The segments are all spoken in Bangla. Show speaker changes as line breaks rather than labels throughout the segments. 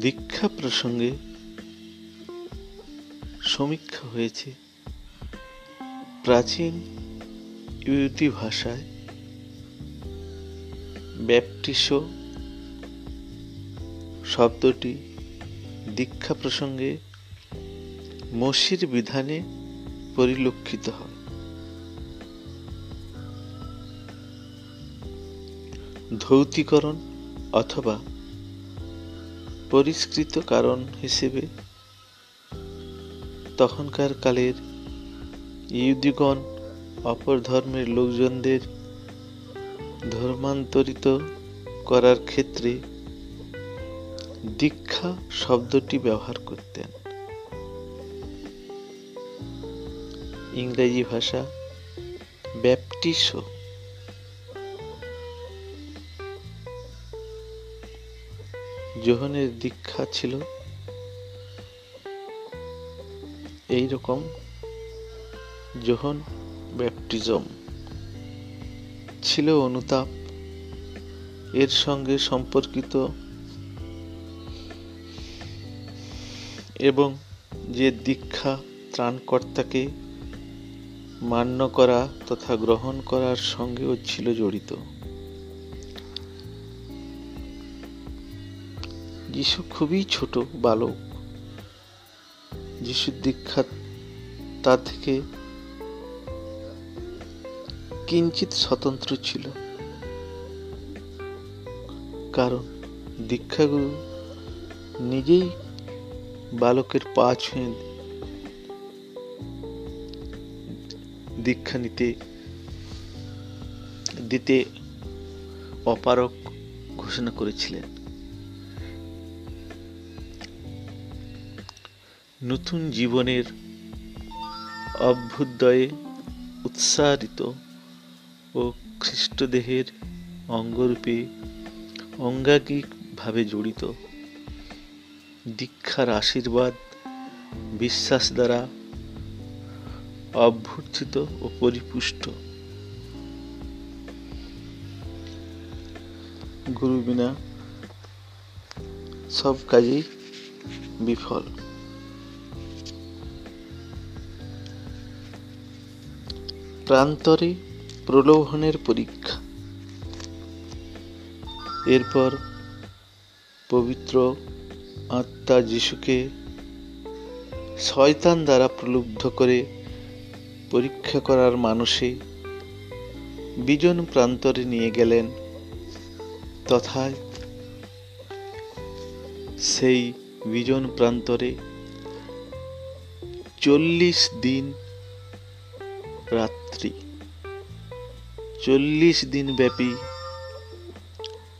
দীক্ষা প্রসঙ্গে সমীক্ষা হয়েছে। প্রাচীন ইউতি ভাষায় ব্যাপটিসো শব্দটি দীক্ষা প্রসঙ্গে মসির বিধানে পরিলক্ষিত হয়। ধৌতিকরণ অথবা পরিষ্কৃত কারণ হিসেবে তখনকার কালের ইহুদিগণ অপর ধর্মের লোকজনদের ধর্মান্তরিত করার ক্ষেত্রে দীক্ষা শব্দটি ব্যবহার করতেন। ইংরেজি ভাষা ব্যাপটিসো জোহনের দীক্ষা ছিল। এই রকম জোহন ব্যাপটিজম ছিল অনুতাপ। এর সঙ্গে সম্পর্কিত এবং যে দীক্ষা ত্রাণকর্তাকে মান্য করা তথা গ্রহণ করার সঙ্গেও ছিল জড়িত। যিশু খুবই ছোট বালক। যিশুর দীক্ষা তা থেকে কিঞ্চিত স্বতন্ত্র ছিল। কারণ দীক্ষাগুরু নিজেই বালকের পা ছুঁয়ে দীক্ষা নিতে, দিতে অপারক ঘোষণা করেছিলেন। নতুন জীবনের অভ্যুদয়ে উৎসাহিত ও খ্রিস্টদেহের অঙ্গরূপে অঙ্গাঙ্গিকভাবে জড়িত। দীক্ষার আশীর্বাদ বিশ্বাস দ্বারা অভ্যর্থিত ও পরিপুষ্ট। গুরু বিনা সব কাজেই বিফল। প্রান্তরে প্রলোভনের পরীক্ষা। এরপর পবিত্র আত্মা যিশুকে শয়তান দ্বারা প্রলুব্ধ করে পরীক্ষা করার মানুষে বিজন প্রান্তরে নিয়ে গেলেন, তথায় সেই বিজন প্রান্তরে চল্লিশ দিন রাত্রি। চল্লিশ দিন ব্যাপী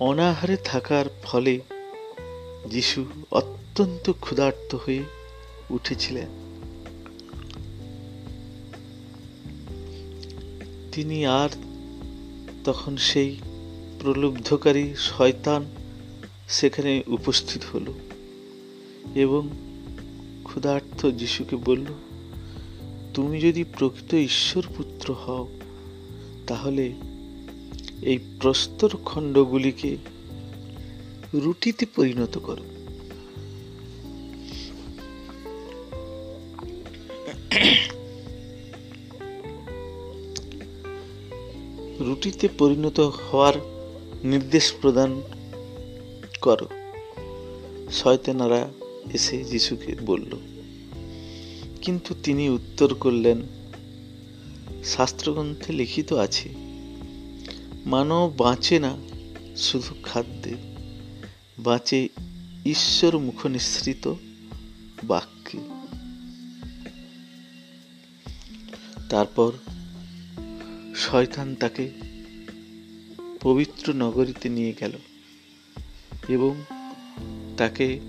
অনাহারে থাকার ফলে যিশু অত্যন্ত ক্ষুধার্ত হয়ে উঠেছিলেন। তিনি আর তখন সেই প্রলুব্ধকারী শয়তান সেখানে উপস্থিত হলো এবং ক্ষুধার্ত যিশুকে বলল তুমি যদি প্রকৃত ঈশ্বর পুত্র হও, তাহলে এই প্রস্তর খণ্ডগুলিকে রুটিতে পরিণত করো। রুটিতে পরিণত হওয়ার নির্দেশ প্রদান করো। শয়তানারা এসে যিশুকে বলল কিন্তু তিনি উত্তর করলেন, শাস্ত্রগ্রন্থে লিখিত আছে মানব বাঁচে না শুধু খাদ্যে, বাঁচে ঈশ্বর মুখ নিঃসৃত বাক্যে। তারপর শয়তান তাকে পবিত্র নগরীতে নিয়ে গেল এবং তাকে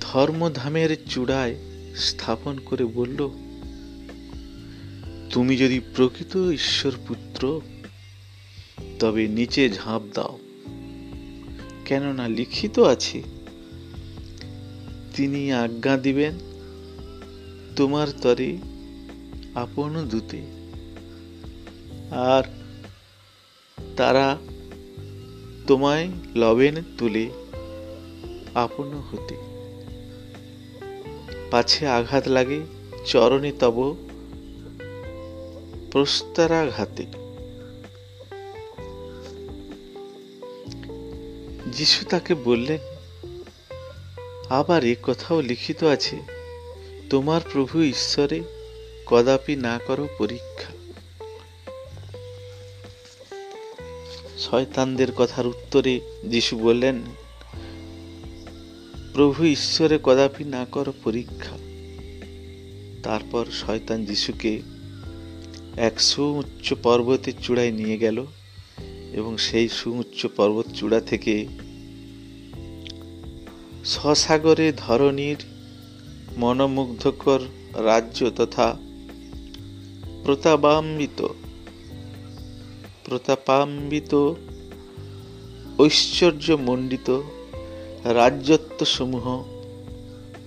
ধর্মধামের চূড়ায় স্থাপন করে বলল, তুমি যদি প্রকৃত ঈশ্বর পুত্র তবে নিচে ঝাঁপ দাও। কেননা লিখিত আছে, তিনি আজ্ঞা দিবেন, তোমার তরে আপন দূতে। আর তারা তোমায় লবেন তুলে আপন হতে। পাছে আঘাত লাগে, চরণে তব প্রস্তরাঘাতে। যিশু তাকে বললেন, আবার এ কথাও লিখিত আছে, তোমার প্রভু ঈশ্বরে কদাপি না করো পরীক্ষা। শয়তানদের কথার উত্তরে যিশু বললেন প্রভু ঈশ্বরে কদাপি না করো পরীক্ষা। তারপর শয়তান যিশুকে এক সুউচ্চ পর্বতের চূড়ায় নিয়ে গেল এবং সেই সুউচ্চ পর্বত চূড়া থেকে স্বসাগরে ধরণীর মনোমুগ্ধকর রাজ্য তথা প্রতাপাম্বিত প্রতাপাম্বিত ঐশ্বর্যমণ্ডিত রাজ্যত্বসমূহ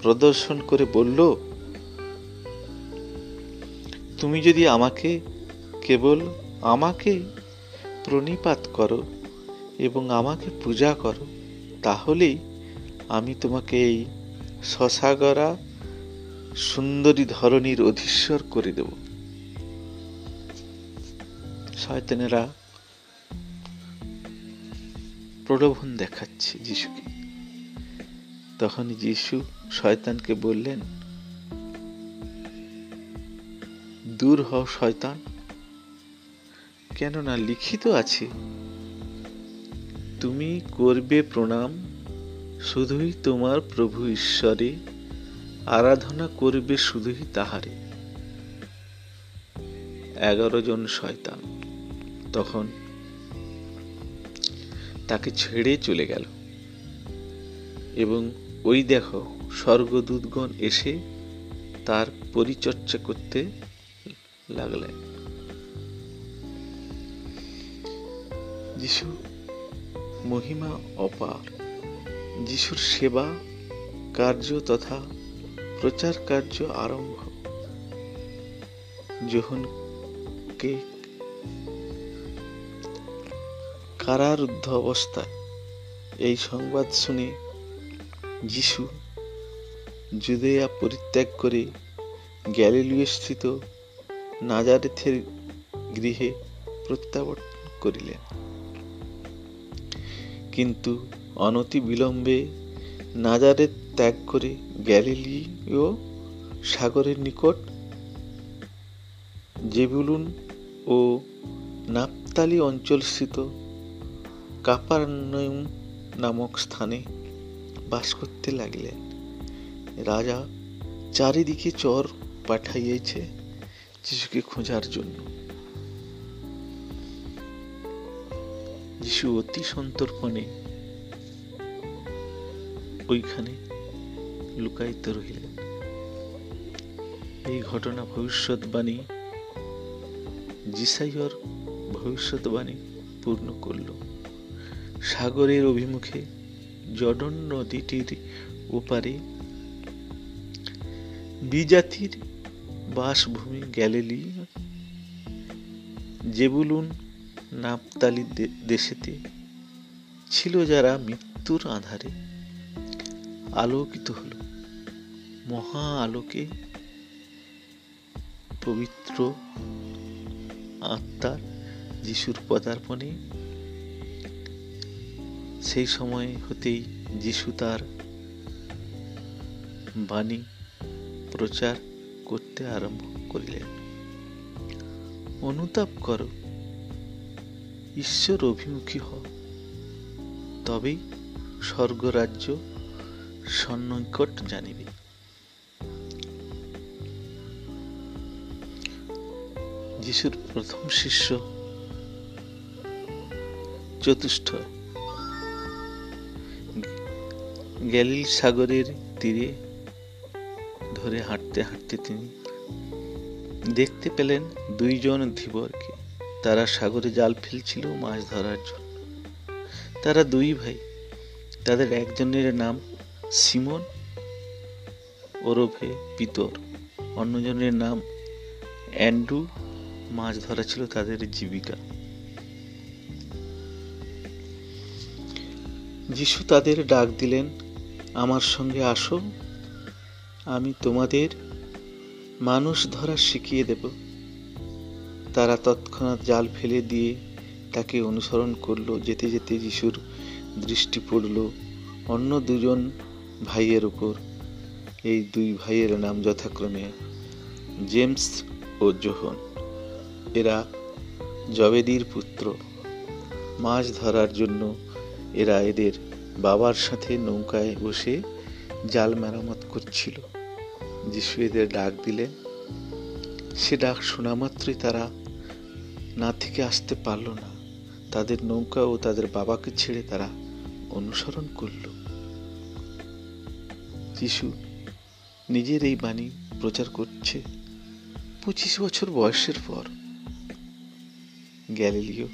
প্রদর্শন করে বলল, তুমি যদি আমাকে কেবল আমাকে প্রণিপাত করো এবং আমাকে পূজা করো, তাহলেই আমি তোমাকে এই শশাগরা সুন্দরী ধরনীর অধীশ্বর করে দেব। শয়তানেরা প্রলোভন দেখাচ্ছে যিশুকে। তখন যিশু শয়তানকে বললেন, দূর হও শয়তান। কেননা লিখিত আছে, তুমি করবে প্রণাম, শুধুই তোমার প্রভু ঈশ্বরে, আরাধনা করবে শুধুই তাহারে। এগারো জন শয়তান তখন তাকে ছেড়ে চলে গেল এবং ওই দেখো, স্বর্গদূতগণ এসে তার পরিচর্যা করতে লাগলেন। যিশু মহিমা অপার, যিশুর সেবা কার্য তথা প্রচার কার্য আরম্ভ। যোহনকে কারারুদ্ধ অবস্থায় এই সংবাদ শুনে যিশু জুদেয়া পরিত্যাগ করে গ্যালিলিও স্থিত নাজারেথের গৃহে প্রত্যাবর্তন করিলেন। কিন্তু অনতি বিলম্বে নাজারেত ত্যাগ করে গ্যালিলিও সাগরের নিকট জেবুলুন ও নাপতালি অঞ্চলস্থিত কাপারনয়ুম নামক স্থানে বাস করতে লাগলেন। রাজা চারিদিকে চর পাঠাইয়েছে যিশুকে খোঁজার জন্য। যিশু অতি সন্তর্পণে ওইখানে লুকায়িত রহিলেন। এই ঘটনা ভবিষ্যৎবাণী জিসাইয়র ভবিষ্যৎবাণী পূর্ণ করল। সাগরের অভিমুখে জডন নদীটির ওপারে বিজাতির বাসভূমি গ্যালিলি জেবুলুন নাপতালি দেশেতে ছিল যারা মৃত্যুর আধারে আলোকিত হল। মহা আলোকে পবিত্র আত্মার যিশুর পদার্পণে সেই সময় হতেই যিশু তার বাণী প্রচার করতে আরম্ভ করিলেন। অনুতাপ কর, ঈশ্বর অভিমুখী হ। তবেই স্বর্গরাজ্য সন্নিকট জানিবে। যিশুর প্রথম শিষ্য চতুষ্ঠ গ্যালিল সাগরের তীরে ধরে হাঁটতে হাঁটতে তিনি দেখতে পেলেন দুইজন ধীবরকে। তারা সাগরে জাল ফেলছিল, মাছ ধরার জন্য। তারা দুই ভাই, তাদের একজনের নাম সিমন, ওরফে পিতর। অন্যজনের নাম অ্যান্ড্রু, মাছ ধরা ছিল তাদের জীবিকা। যিশু তাদের ডাক দিলেন আমার সঙ্গে আসো। আমি তোমাদের মানুষ ধরা শিখিয়ে দেব। তারা তৎক্ষণাৎ জাল ফেলে দিয়ে তাকে অনুসরণ করল, যেতে যেতে যিশুর দৃষ্টি পড়ল অন্য দুজন ভাইয়ের উপর। এই দুই ভাইয়ের নাম যথাক্রমে জেমস ও জোহন। এরা জবেদির পুত্র। মাছ ধরার জন্য এরা এদের বাবার সাথে নৌকায় বসে জাল মেরামত করছিল। যিশু এদের ডাক দিলেন। সে ডাক শোনা মাত্রই তারা না থেকে আসতে পারল না। তাদের নৌকা ও তাদের বাবাকে ছেড়ে তারা অনুসরণ করল। যিশু নিজের এই বাণী প্রচার করছে পঁচিশ বছর বয়সের পর। গ্যালিলিও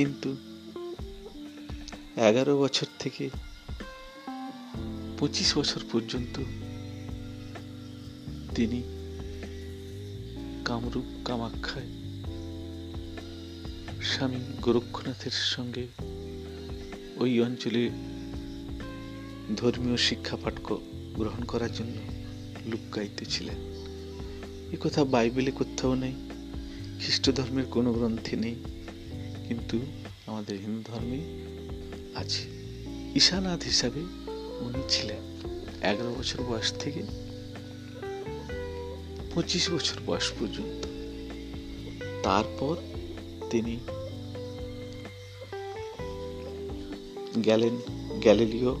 কিন্তু এগারো বছর থেকে পঁচিশ বছর পর্যন্ত তিনি কামরূপ কামাখ্যায় স্বামী গোরক্ষনাথের সঙ্গে ওই অঞ্চলে ধর্মীয় শিক্ষা পাঠ গ্রহণ করার জন্য লুক্কায়িত ছিলেন এ কথা বাইবেলে কোথাও নেই খ্রিস্ট ধর্মের কোনো গ্রন্থে নেই। কিন্তু আমাদের হিন্দু ধর্মে আছে। ঈশানাথ হিসাবে উনি ছিলেন। এগারো বছর বয়স থেকে পঁচিশ বছর বয়স পর্যন্ত। তারপর তিনি গেলেন গ্যালিলিও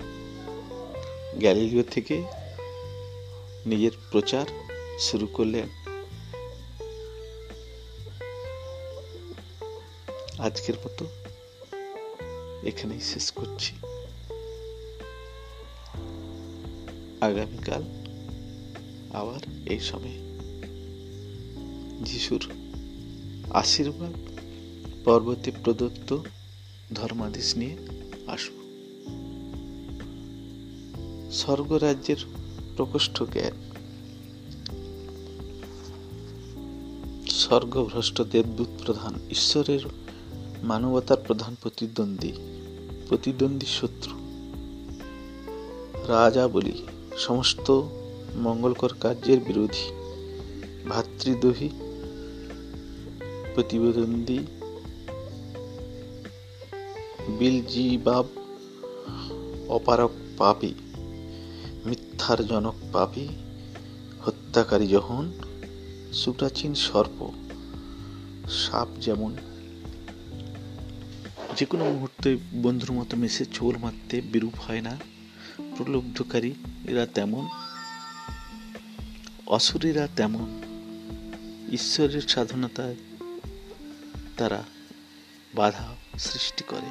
গ্যালিলিও থেকে নিজের প্রচার শুরু করলেন। আজকের মতো এখানেই শেষ করছি। আগামীকাল আবার এই সময় যিশুর আশীর্বাদ, পর্বতে প্রদত্ত ধর্মাদেশ নিয়ে আসব। স্বর্গরাজ্যের প্রকোষ্ঠ জ্ঞান, স্বর্গভ্রষ্ট দেবদূত প্রধান ঈশ্বরের মানবতার প্রধান প্রতিদ্বন্দ্বী প্রতিদ্বন্দ্বী শত্রু। রাজা বলি, সমস্ত মঙ্গলকর কার্যের বিরোধী ভাতৃদোহী প্রতিদ্বন্দ্বী বিলজিবাব, অপারক পাপী, মিথ্যার জনক পাপী, হত্যাকারী যখন সুপ্রাচীন সর্প, সাপ যেমন যে কোনো মুহূর্তে বন্ধুর মতো মেশে চোর মারতে বিরূপ হয় না। প্রলুব্ধকারী, এরা তেমন। অসুরেরা তেমন। ঈশ্বরের সাধনতায় তারা বাধা সৃষ্টি করে।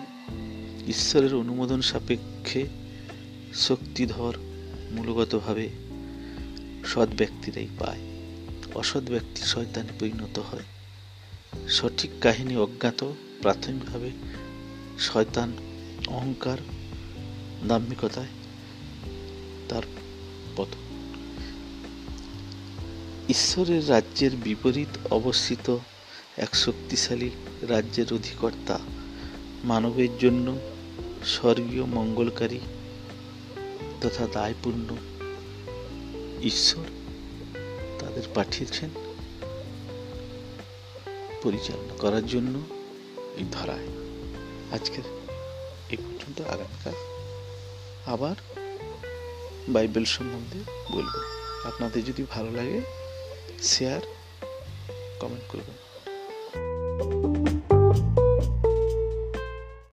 ঈশ্বরের অনুমোদন সাপেক্ষে শক্তিধর, মূলগতভাবে সৎ ব্যক্তিরাই পায়। অসৎ ব্যক্তি শয়তানে পরিণত হয়। সঠিক কাহিনী অজ্ঞাত, প্রাথমিকভাবে শয়তান, অহংকার, দাম্ভিকতায় তার পথ। ঈশ্বরের রাজ্যের বিপরীত অবস্থিত এক শক্তিশালী রাজ্যের অধিকর্তা মানবের জন্য স্বর্গীয় মঙ্গলকারী তথা দায়পূর্ণ ঈশ্বর তাদের পাঠিয়েছেন পরিচালনা করার জন্য এই ধরায়। আজকের এ পর্যন্ত আগামীকাল আবার বাইবেল সম্বন্ধে বলব। আপনাদের যদি ভালো লাগে শেয়ার কমেন্ট করবেন।